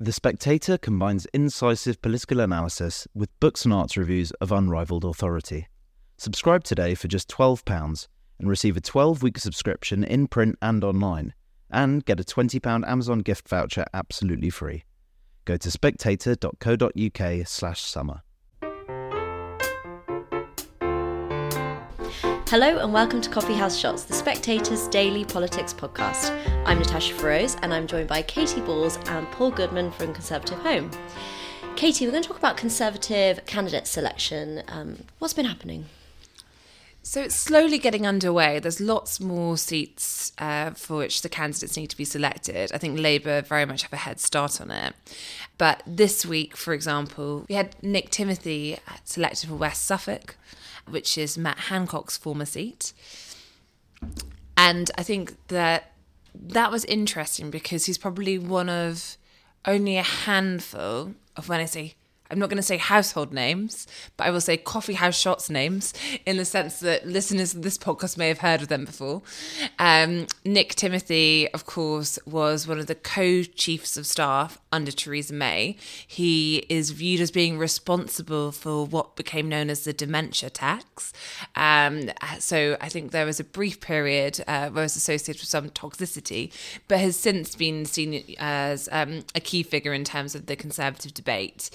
The Spectator combines incisive political analysis with books and arts reviews of unrivaled authority. Subscribe today for just £12 and receive a 12 week subscription in print and online, and get a £20 Amazon gift voucher absolutely free. Go to spectator.co.uk/slash Hello and welcome to Coffee House Shots, the Spectator's daily politics podcast. I'm Natasha Feroze and I'm joined by Katy Balls and Paul Goodman from Conservative Home. Katy, we're going to talk about Conservative candidate selection. Um, what's been happening? So it's slowly getting underway. There's lots more seats uh, for which the candidates need to be selected. I think Labour very much have a head start on it. But this week, for example, we had Nick Timothy selected for West Suffolk which is Matt Hancock's former seat. And I think that that was interesting because he's probably one of only a handful of when I say I'm not going to say household names, but I will say coffee house shots names in the sense that listeners of this podcast may have heard of them before. Um, Nick Timothy, of course, was one of the co chiefs of staff under Theresa May. He is viewed as being responsible for what became known as the dementia tax. Um, so I think there was a brief period uh, where it was associated with some toxicity, but has since been seen as um, a key figure in terms of the Conservative debate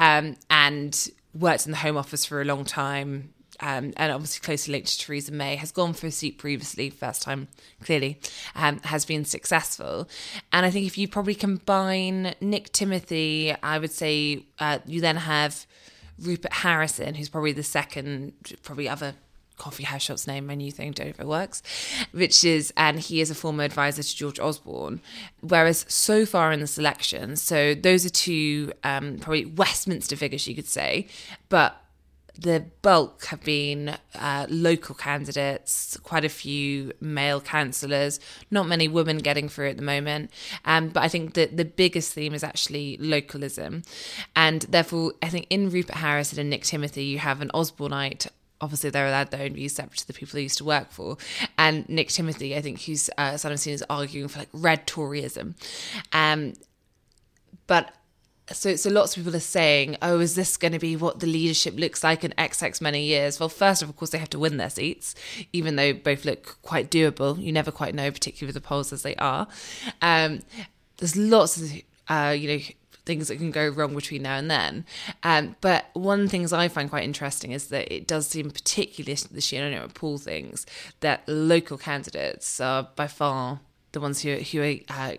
um, and worked in the Home Office for a long time. Um, and obviously closely linked to Theresa May, has gone for a seat previously, first time clearly, um, has been successful. And I think if you probably combine Nick Timothy, I would say uh, you then have Rupert Harrison, who's probably the second, probably other coffee house shop's name, my new thing, it works, which is, and he is a former advisor to George Osborne. Whereas so far in the selection, so those are two um, probably Westminster figures, you could say, but the bulk have been uh, local candidates, quite a few male councillors, not many women getting through at the moment. Um, but I think that the biggest theme is actually localism. And therefore, I think in Rupert Harris and in Nick Timothy, you have an Osborneite obviously they're allowed their own views separate to the people they used to work for. And Nick Timothy, I think, who's uh, sometimes seen as arguing for like red Toryism. Um, but so so lots of people are saying, oh, is this going to be what the leadership looks like in XX many years? Well, first of all, of course, they have to win their seats, even though both look quite doable. You never quite know, particularly with the polls as they are. Um, there's lots of uh, you know things that can go wrong between now and then. Um, but one of the things I find quite interesting is that it does seem, particularly this year, I know what Paul thinks, that local candidates are by far the ones who, who are uh,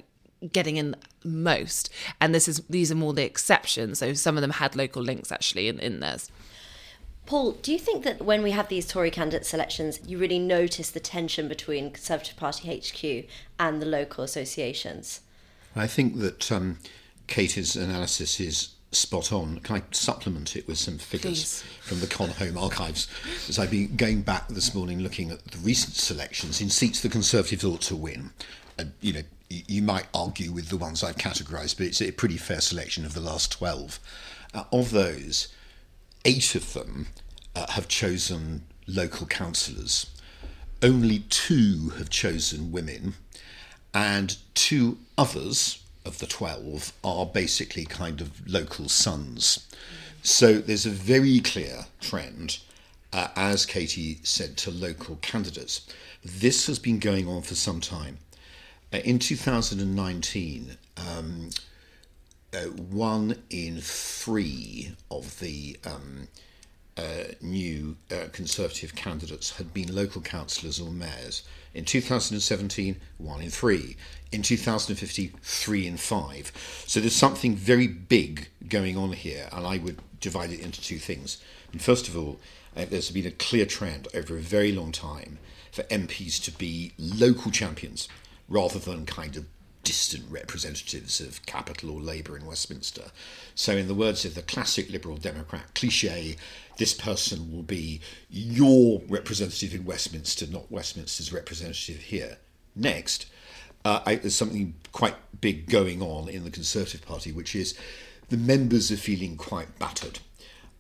getting in most. And this is these are more the exceptions. So some of them had local links actually in, in theirs. Paul, do you think that when we have these Tory candidate selections, you really notice the tension between Conservative Party HQ and the local associations? I think that um, Katy's analysis is spot on. Can I supplement it with some figures Please. from the Con Home archives? As I've been going back this morning looking at the recent selections in seats the Conservatives ought to win. And, you know, you might argue with the ones I've categorised, but it's a pretty fair selection of the last 12. Uh, of those, eight of them uh, have chosen local councillors. Only two have chosen women, and two others, of the 12 are basically kind of local sons. So there's a very clear trend, uh, as Katy said, to local candidates. This has been going on for some time. Uh, in 2019, um, uh, one in three of the um, uh, new uh, Conservative candidates had been local councillors or mayors. In 2017, one in three. In 2015, three in five. So there's something very big going on here, and I would divide it into two things. And first of all, uh, there's been a clear trend over a very long time for MPs to be local champions rather than kind of distant representatives of capital or Labour in Westminster. So, in the words of the classic Liberal Democrat cliche, this person will be your representative in Westminster, not Westminster's representative here. Next, uh, I, there's something quite big going on in the Conservative Party, which is the members are feeling quite battered.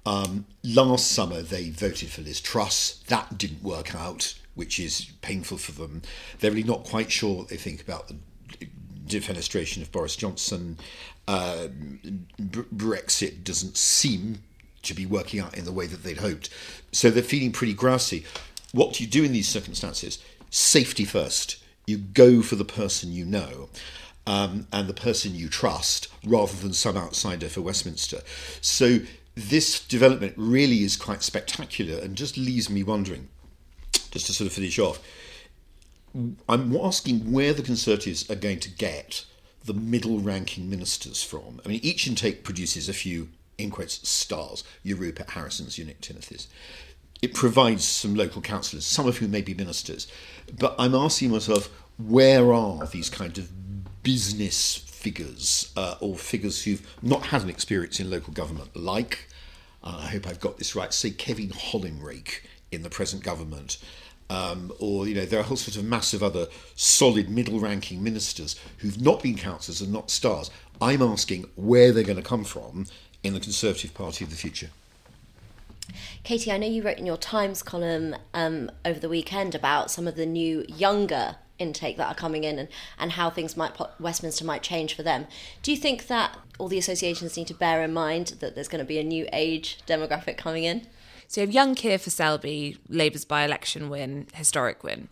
Um, last summer, they voted for Liz Truss. That didn't work out, which is painful for them. They're really not quite sure what they think about the defenestration of Boris Johnson. Uh, Brexit doesn't seem to be working out in the way that they'd hoped. So they're feeling pretty grousy. What do you do in these circumstances? Safety first. You go for the person you know. Um, and the person you trust rather than some outsider for Westminster. So this development really is quite spectacular and just leaves me wondering, just to sort of finish off, I'm asking where the Conservatives are going to get the middle ranking ministers from. I mean, each intake produces a few, in quotes, stars, your Rupert Harrison's, your Nick Timothy's. It provides some local councillors, some of whom may be ministers. But I'm asking myself, where are these kind of business figures uh, or figures who've not had an experience in local government, like, uh, I hope I've got this right, say Kevin Hollinrake in the present government, um, or you know there are a whole sort of massive other solid middle-ranking ministers who've not been councillors and not stars. I'm asking where they're going to come from in the Conservative Party of the future. Katy, I know you wrote in your Times column um, over the weekend about some of the new younger intake that are coming in and, and how things might Westminster might change for them. Do you think that all the associations need to bear in mind that there's going to be a new age demographic coming in? So you have young Keir for Selby, Labour's by election win, historic win.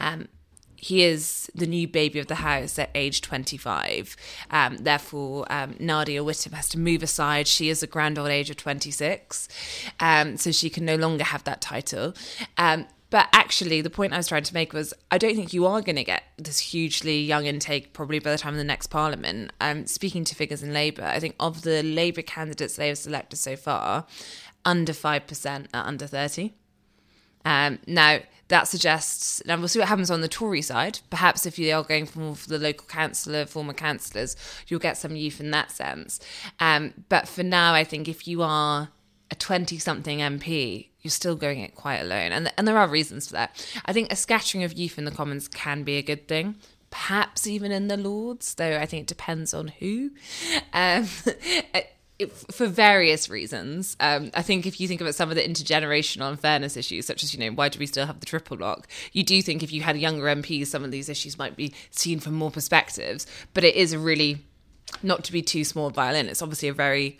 Um, he is the new baby of the house at age 25. Um, therefore, um, Nadia Whittome has to move aside. She is a grand old age of 26, um, so she can no longer have that title. Um, but actually, the point I was trying to make was I don't think you are going to get this hugely young intake probably by the time of the next parliament. Um, speaking to figures in Labour, I think of the Labour candidates they have selected so far, under 5% are under 30. Um, now, that suggests, now we'll see what happens on the Tory side. Perhaps if you are going for, for the local councillor, former councillors, you'll get some youth in that sense. Um, but for now, I think if you are a 20 something MP, you're still going it quite alone. And, and there are reasons for that. I think a scattering of youth in the Commons can be a good thing perhaps even in the Lords, though I think it depends on who. Um, for various reasons. Um, I think if you think about some of the intergenerational unfairness issues, such as, you know, why do we still have the triple lock? You do think if you had younger MPs, some of these issues might be seen from more perspectives. But it is a really, not to be too small violin, it's obviously a very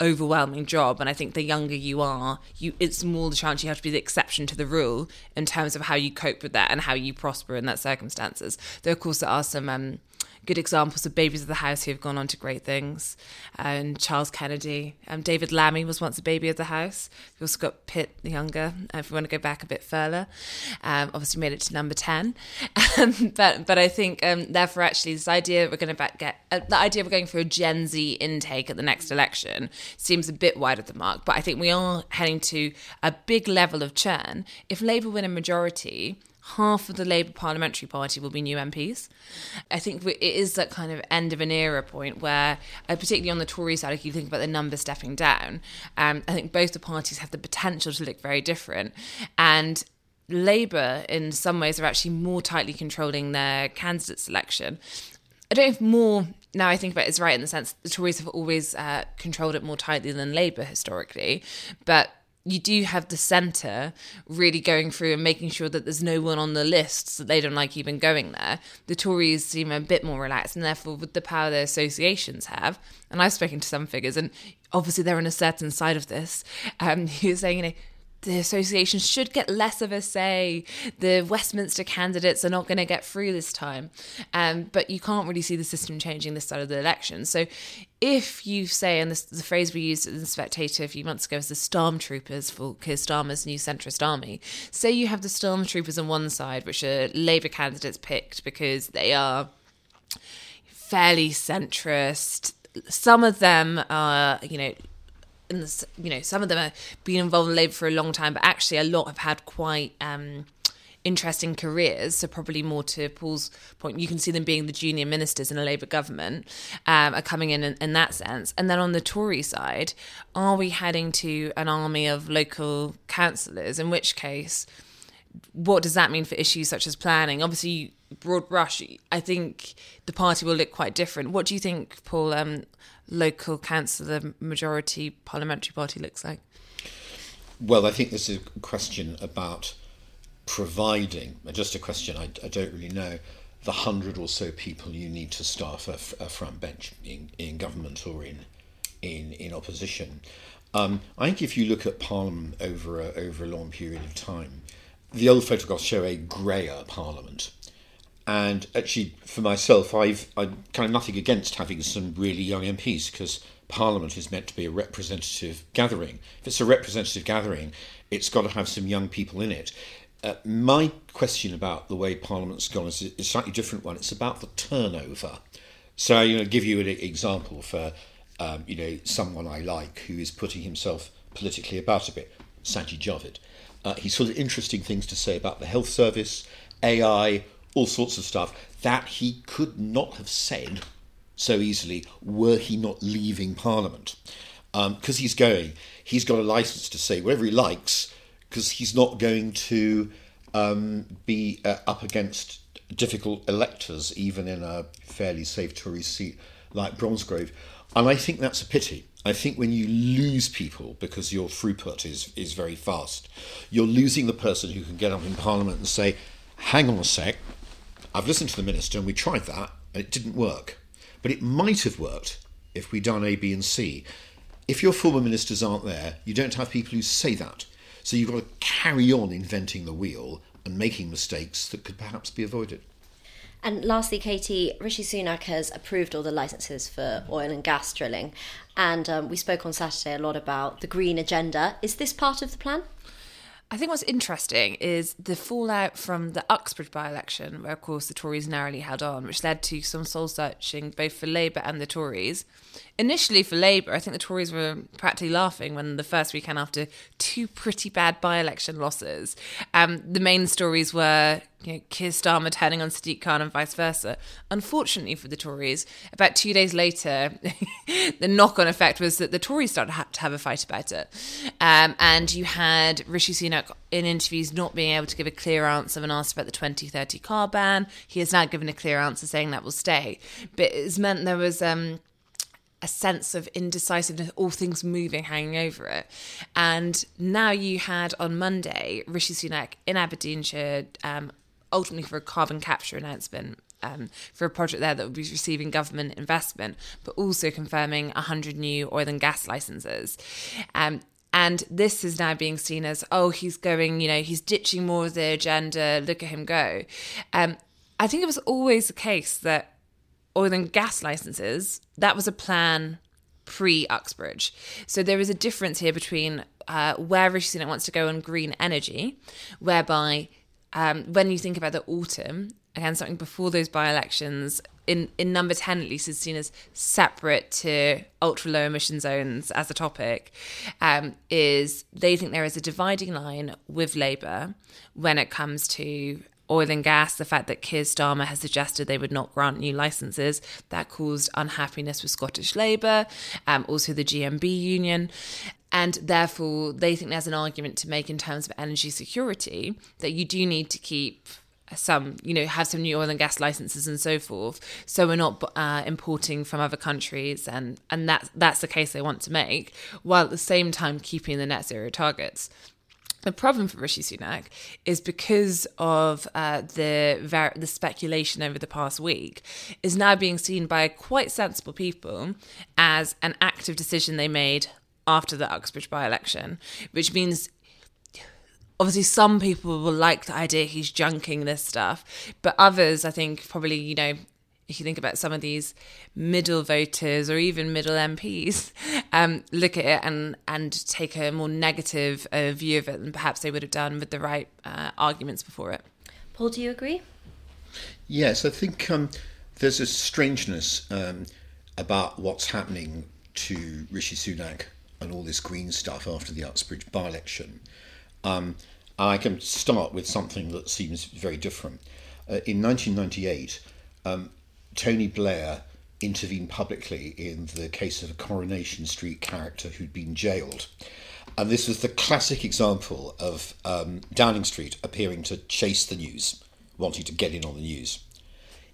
overwhelming job and i think the younger you are you it's more the chance you have to be the exception to the rule in terms of how you cope with that and how you prosper in that circumstances though of course there are some um, good examples of babies of the house who have gone on to great things. And Charles Kennedy, um, David Lammy was once a baby of the house. We also got Pitt the younger. Uh, if we want to go back a bit further, um, obviously made it to number ten. Um, but but I think um, therefore actually this idea we're going to get uh, the idea we're going for a Gen Z intake at the next election seems a bit wide of the mark. But I think we are heading to a big level of churn. If Labour win a majority half of the Labour Parliamentary Party will be new MPs. I think it is that kind of end of an era point where, uh, particularly on the Tory side, if you think about the numbers stepping down, um, I think both the parties have the potential to look very different. And Labour, in some ways, are actually more tightly controlling their candidate selection. I don't know if more now I think about it is right in the sense the Tories have always uh, controlled it more tightly than Labour historically, but you do have the centre really going through and making sure that there's no one on the lists that they don't like even going there. The Tories seem a bit more relaxed, and therefore, with the power their associations have, and I've spoken to some figures, and obviously they're on a certain side of this, um, who's saying, you know, the association should get less of a say. The Westminster candidates are not going to get through this time. Um, but you can't really see the system changing this side of the election. So if you say, and this the phrase we used in the Spectator a few months ago is the stormtroopers for Keir Starmer's new centrist army, say you have the stormtroopers on one side, which are Labour candidates picked because they are fairly centrist. Some of them are, you know, and you know some of them have been involved in Labour for a long time, but actually a lot have had quite um, interesting careers. So probably more to Paul's point, you can see them being the junior ministers in a Labour government um, are coming in, in in that sense. And then on the Tory side, are we heading to an army of local councillors? In which case, what does that mean for issues such as planning? Obviously, broad brush, I think the party will look quite different. What do you think, Paul? Um, local council, the majority parliamentary party looks like? Well, I think this is a question about providing, just a question I, I don't really know, the hundred or so people you need to staff a, a front bench in, in government or in in in opposition. Um, I think if you look at Parliament over a, over a long period of time, the old photographs show a greyer Parliament. And actually, for myself, I've I'm kind of nothing against having some really young MPs because Parliament is meant to be a representative gathering. If it's a representative gathering, it's got to have some young people in it. Uh, my question about the way Parliament's gone is a slightly different one. It's about the turnover. So, you know, give you an example for, um, you know, someone I like who is putting himself politically about a bit, Sajid Javid. Uh, he's sort of interesting things to say about the health service, AI, all sorts of stuff that he could not have said so easily were he not leaving Parliament. Because um, he's going, he's got a license to say whatever he likes, because he's not going to um, be uh, up against difficult electors, even in a fairly safe Tory seat like Bromsgrove. And I think that's a pity. I think when you lose people because your throughput is, is very fast, you're losing the person who can get up in Parliament and say, hang on a sec, I've listened to the minister and we tried that and it didn't work. But it might have worked if we'd done A, B, and C. If your former ministers aren't there, you don't have people who say that. So you've got to carry on inventing the wheel and making mistakes that could perhaps be avoided. And lastly, Katy, Rishi Sunak has approved all the licenses for oil and gas drilling. And um, we spoke on Saturday a lot about the green agenda. Is this part of the plan? I think what's interesting is the fallout from the Uxbridge by election, where, of course, the Tories narrowly held on, which led to some soul searching both for Labour and the Tories. Initially, for Labour, I think the Tories were practically laughing when the first weekend after two pretty bad by election losses, um, the main stories were you know, Keir Starmer turning on Sadiq Khan and vice versa. Unfortunately for the Tories, about two days later, the knock on effect was that the Tories started to have to have a fight about it. Um, and you had Rishi Sunak in interviews not being able to give a clear answer when asked about the 2030 car ban. He has now given a clear answer saying that will stay. But it's meant there was. Um, a sense of indecisiveness, all things moving, hanging over it. And now you had on Monday Rishi Sunak in Aberdeenshire, um, ultimately for a carbon capture announcement. Um, for a project there that would be receiving government investment, but also confirming 100 new oil and gas licenses. Um, and this is now being seen as, oh, he's going, you know, he's ditching more of the agenda, look at him go. Um, I think it was always the case that oil and gas licenses, that was a plan pre Uxbridge. So there is a difference here between uh, where Rishi Sunak wants to go on green energy, whereby um, when you think about the autumn, again, something before those by elections, in, in number 10 at least, is seen as separate to ultra low emission zones as a topic, um, is they think there is a dividing line with Labour when it comes to oil and gas, the fact that Keir Starmer has suggested they would not grant new licenses, that caused unhappiness with Scottish Labour, um, also the GMB union. And therefore, they think there's an argument to make in terms of energy security that you do need to keep some, you know, have some new oil and gas licenses and so forth. So we're not uh, importing from other countries, and and that's that's the case they want to make, while at the same time keeping the net zero targets. The problem for Rishi Sunak is because of uh, the ver- the speculation over the past week is now being seen by quite sensible people as an active decision they made after the Uxbridge by-election, which means obviously some people will like the idea he's junking this stuff, but others I think probably you know if you think about some of these middle voters or even middle MPs, um, look at it and and take a more negative uh, view of it than perhaps they would have done with the right uh, arguments before it. Paul, do you agree? Yes, I think um, there's a strangeness um, about what's happening to Rishi Sunak and all this green stuff after the Uxbridge by-election. Um, I can start with something that seems very different. Uh, in 1998, um, Tony Blair intervened publicly in the case of a Coronation Street character who'd been jailed. And this was the classic example of um, Downing Street appearing to chase the news, wanting to get in on the news.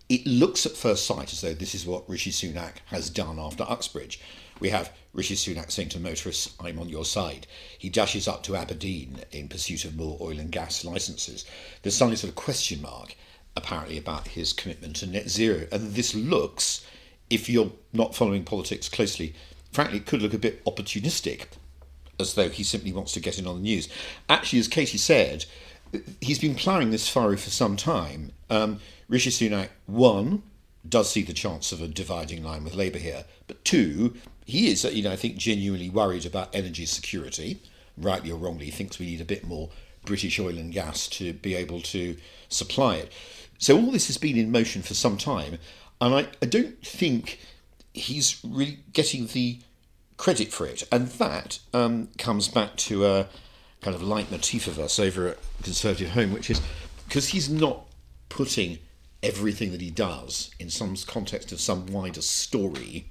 It looks at first sight as though this is what Rishi Sunak has done after Uxbridge. We have Rishi Sunak saying to motorists, I'm on your side. He dashes up to Aberdeen in pursuit of more oil and gas licences. There's some sort of question mark apparently, about his commitment to net zero. And this looks, if you're not following politics closely, frankly, it could look a bit opportunistic, as though he simply wants to get in on the news. Actually, as Katy said, he's been ploughing this furrow for some time. Um, Rishi Sunak, one, does see the chance of a dividing line with Labour here, but two, he is, you know, I think, genuinely worried about energy security. Rightly or wrongly, he thinks we need a bit more British oil and gas to be able to supply it. So all this has been in motion for some time, and I, I don't think he's really getting the credit for it. And that um, comes back to a kind of leitmotif of us over at Conservative Home, which is because he's not putting everything that he does in some context of some wider story,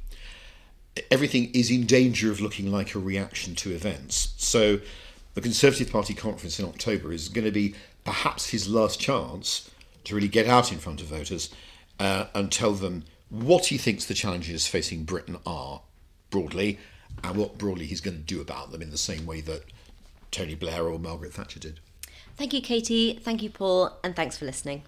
everything is in danger of looking like a reaction to events. So the Conservative Party conference in October is going to be perhaps his last chance to really get out in front of voters uh, and tell them what he thinks the challenges facing Britain are broadly and what broadly he's going to do about them in the same way that Tony Blair or Margaret Thatcher did. Thank you, Katy. Thank you, Paul. And thanks for listening.